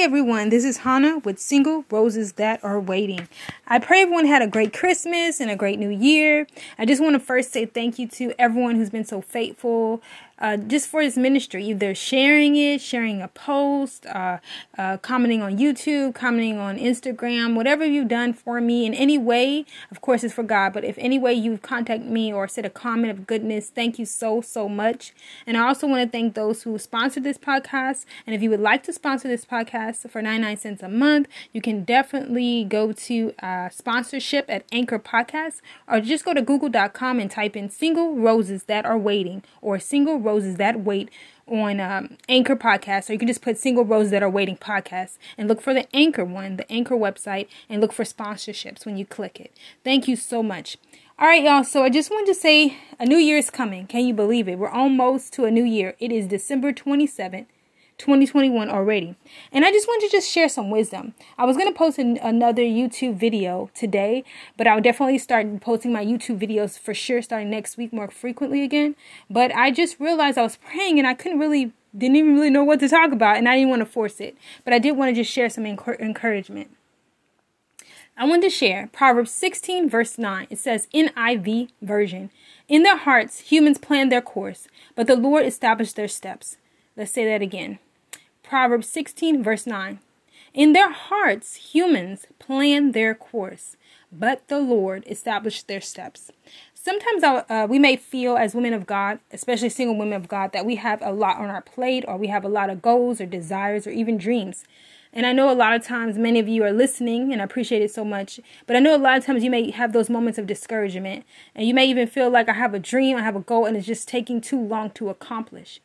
Hey everyone, this is Hannah with Single Roses That Are Waiting. I pray everyone had a great Christmas and a great New Year. I just want to first say thank you to everyone who's been so faithful uh, just for this ministry, either sharing it, sharing a post, uh, uh, commenting on YouTube, commenting on Instagram, whatever you've done for me in any way. Of course, it's for God, but if any way you've contacted me or said a comment of goodness, thank you so, so much. And I also want to thank those who sponsored this podcast. And if you would like to sponsor this podcast for 99 cents a month, you can definitely go to uh, sponsorship at Anchor Podcast or just go to google.com and type in single roses that are waiting or single roses that wait on um, Anchor Podcast, or you can just put Single Roses That Are Waiting Podcast and look for the Anchor one, the Anchor website, and look for sponsorships when you click it. Thank you so much. All right, y'all. So I just wanted to say a new year is coming. Can you believe it? We're almost to a new year. It is December 27th. 2021 already. And I just wanted to just share some wisdom. I was going to post an, another YouTube video today, but I'll definitely start posting my YouTube videos for sure starting next week more frequently again. But I just realized I was praying and I couldn't really, didn't even really know what to talk about and I didn't want to force it. But I did want to just share some encouragement. I want to share Proverbs 16, verse 9. It says, NIV version, In their hearts, humans plan their course, but the Lord established their steps. Let's say that again. Proverbs 16, verse 9. In their hearts, humans plan their course, but the Lord established their steps. Sometimes uh, we may feel, as women of God, especially single women of God, that we have a lot on our plate, or we have a lot of goals, or desires, or even dreams. And I know a lot of times many of you are listening, and I appreciate it so much. But I know a lot of times you may have those moments of discouragement, and you may even feel like I have a dream, I have a goal, and it's just taking too long to accomplish.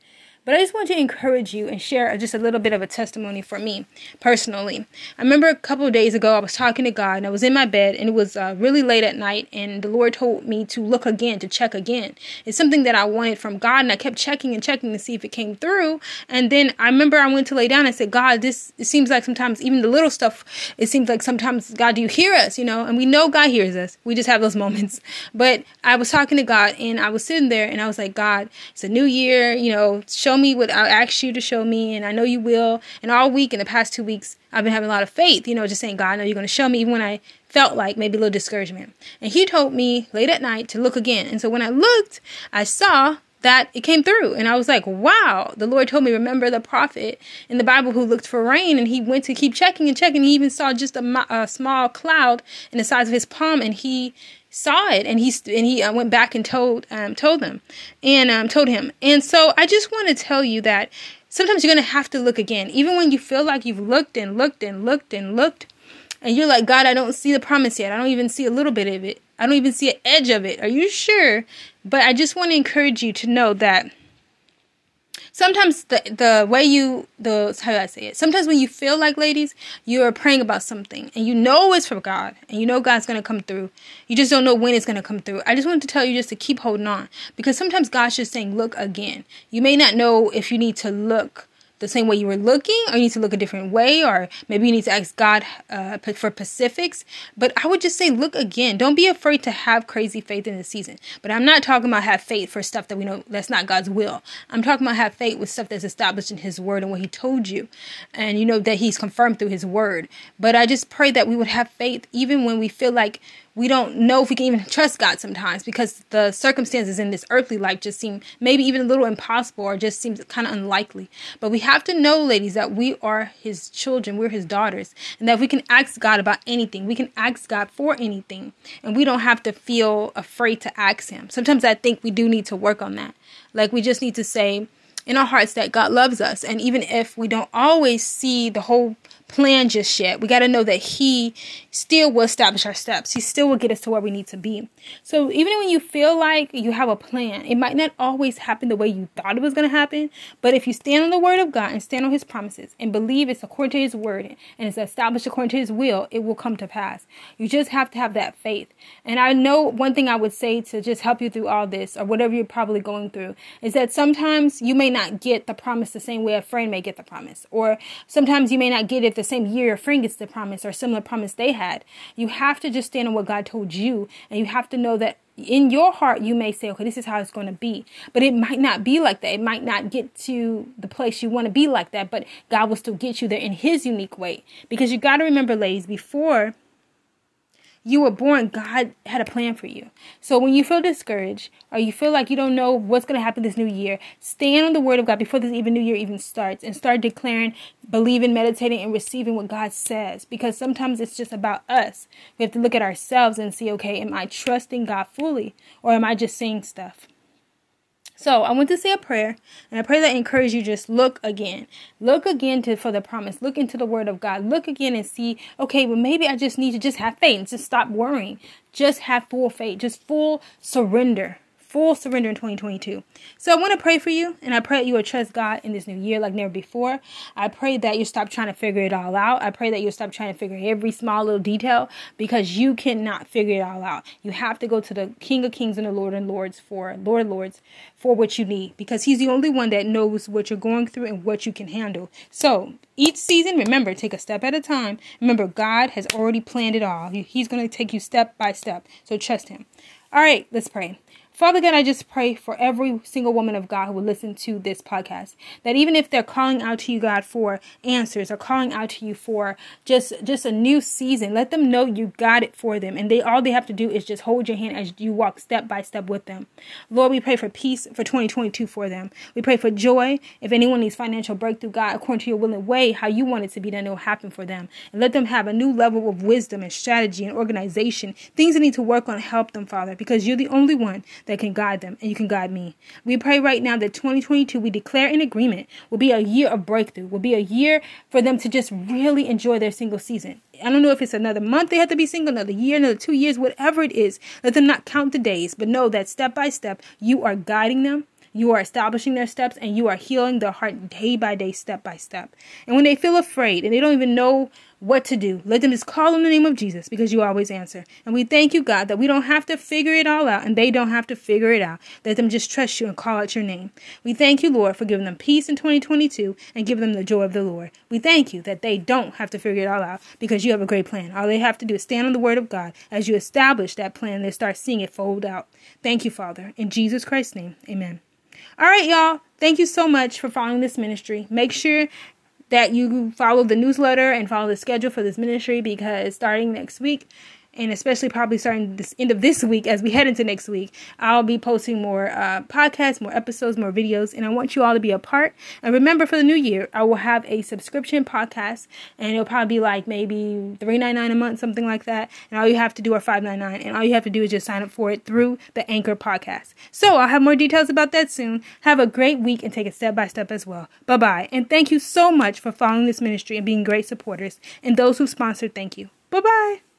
But I just want to encourage you and share just a little bit of a testimony for me personally. I remember a couple of days ago, I was talking to God and I was in my bed and it was uh, really late at night. And the Lord told me to look again, to check again. It's something that I wanted from God and I kept checking and checking to see if it came through. And then I remember I went to lay down and said, God, this, it seems like sometimes even the little stuff, it seems like sometimes, God, do you hear us? You know, and we know God hears us. We just have those moments. But I was talking to God and I was sitting there and I was like, God, it's a new year, you know, show show me what I asked you to show me, and I know you will. And all week in the past two weeks, I've been having a lot of faith, you know, just saying, God, I know you're going to show me, even when I felt like maybe a little discouragement. And He told me late at night to look again. And so when I looked, I saw that it came through. And I was like, wow, the Lord told me, remember the prophet in the Bible who looked for rain and he went to keep checking and checking. He even saw just a, a small cloud in the size of his palm and he saw it and he and he uh, went back and told um, told them and um, told him. And so i just want to tell you that sometimes you're going to have to look again. Even when you feel like you've looked and looked and looked and looked and you're like god i don't see the promise yet. I don't even see a little bit of it. I don't even see an edge of it. Are you sure? But i just want to encourage you to know that sometimes the the way you the how do I say it? Sometimes when you feel like ladies, you are praying about something and you know it's from God and you know God's gonna come through. You just don't know when it's gonna come through. I just wanted to tell you just to keep holding on because sometimes God's just saying, look again. You may not know if you need to look the same way you were looking, or you need to look a different way, or maybe you need to ask God uh, for specifics. But I would just say, look again. Don't be afraid to have crazy faith in the season. But I'm not talking about have faith for stuff that we know that's not God's will. I'm talking about have faith with stuff that's established in His Word and what He told you, and you know that He's confirmed through His Word. But I just pray that we would have faith even when we feel like we don't know if we can even trust God sometimes because the circumstances in this earthly life just seem maybe even a little impossible or just seems kind of unlikely. But we have to know, ladies, that we are His children, we're His daughters, and that we can ask God about anything. We can ask God for anything, and we don't have to feel afraid to ask Him. Sometimes I think we do need to work on that. Like we just need to say, in our hearts that God loves us. And even if we don't always see the whole plan just yet. We got to know that He still will establish our steps. He still will get us to where we need to be. So even when you feel like you have a plan, it might not always happen the way you thought it was going to happen. But if you stand on the Word of God and stand on His promises and believe it's according to His Word and it's established according to His will, it will come to pass. You just have to have that faith. And I know one thing I would say to just help you through all this or whatever you're probably going through is that sometimes you may not get the promise the same way a friend may get the promise, or sometimes you may not get it the same year your friend gets the promise or similar promise they had. You have to just stand on what God told you, and you have to know that in your heart you may say okay this is how it's going to be. But it might not be like that. It might not get to the place you want to be like that but god will still get you there in his unique way. Because you got to remember ladies before you were born, God had a plan for you. So when you feel discouraged or you feel like you don't know what's going to happen this new year, stand on the word of God before this even new year even starts and start declaring, believing, meditating, and receiving what God says. Because sometimes it's just about us. We have to look at ourselves and see, okay, am I trusting God fully or am I just saying stuff? So I want to say a prayer, and I pray that I encourage you just look again. Look again to for the promise. Look into the word of God. Look again and see, okay, well maybe I just need to just have faith and just stop worrying. Just have full faith, just full surrender full surrender in 2022. So I want to pray for you, and I pray that you will trust God in this new year like never before. I pray that you stop trying to figure it all out. I pray that you stop trying to figure every small little detail because you cannot figure it all out. You have to go to the King of Kings and the Lord and Lords for Lord Lords for what you need because He's the only one that knows what you're going through and what you can handle. So each season, remember, take a step at a time. Remember, God has already planned it all. He's going to take you step by step. So trust Him. All right, let's pray. Father God, I just pray for every single woman of God who will listen to this podcast. That even if they're calling out to you, God, for answers or calling out to you for just just a new season, let them know you got it for them. And they all they have to do is just hold your hand as you walk step by step with them. Lord, we pray for peace for 2022 for them. We pray for joy. If anyone needs financial breakthrough, God, according to your will and way, how you want it to be done, it will happen for them. And let them have a new level of wisdom and strategy and organization. Things they need to work on, help them, Father, because you're the only one that can guide them and you can guide me. We pray right now that 2022, we declare in agreement, will be a year of breakthrough, will be a year for them to just really enjoy their single season. I don't know if it's another month they have to be single, another year, another two years, whatever it is. Let them not count the days, but know that step by step, you are guiding them. You are establishing their steps and you are healing their heart day by day, step by step. And when they feel afraid and they don't even know what to do. Let them just call on the name of Jesus because you always answer. And we thank you, God, that we don't have to figure it all out and they don't have to figure it out. Let them just trust you and call out your name. We thank you, Lord, for giving them peace in 2022 and giving them the joy of the Lord. We thank you that they don't have to figure it all out because you have a great plan. All they have to do is stand on the word of God as you establish that plan. They start seeing it fold out. Thank you, Father. In Jesus Christ's name, amen. All right, y'all. Thank you so much for following this ministry. Make sure that you follow the newsletter and follow the schedule for this ministry because starting next week and especially probably starting this end of this week as we head into next week, I'll be posting more uh, podcasts, more episodes, more videos, and I want you all to be a part. And remember, for the new year, I will have a subscription podcast, and it'll probably be like maybe three ninety nine a month, something like that. And all you have to do are five ninety nine, and all you have to do is just sign up for it through the Anchor podcast. So I'll have more details about that soon. Have a great week and take it step by step as well. Bye bye, and thank you so much for following this ministry and being great supporters. And those who sponsored, thank you. Bye bye.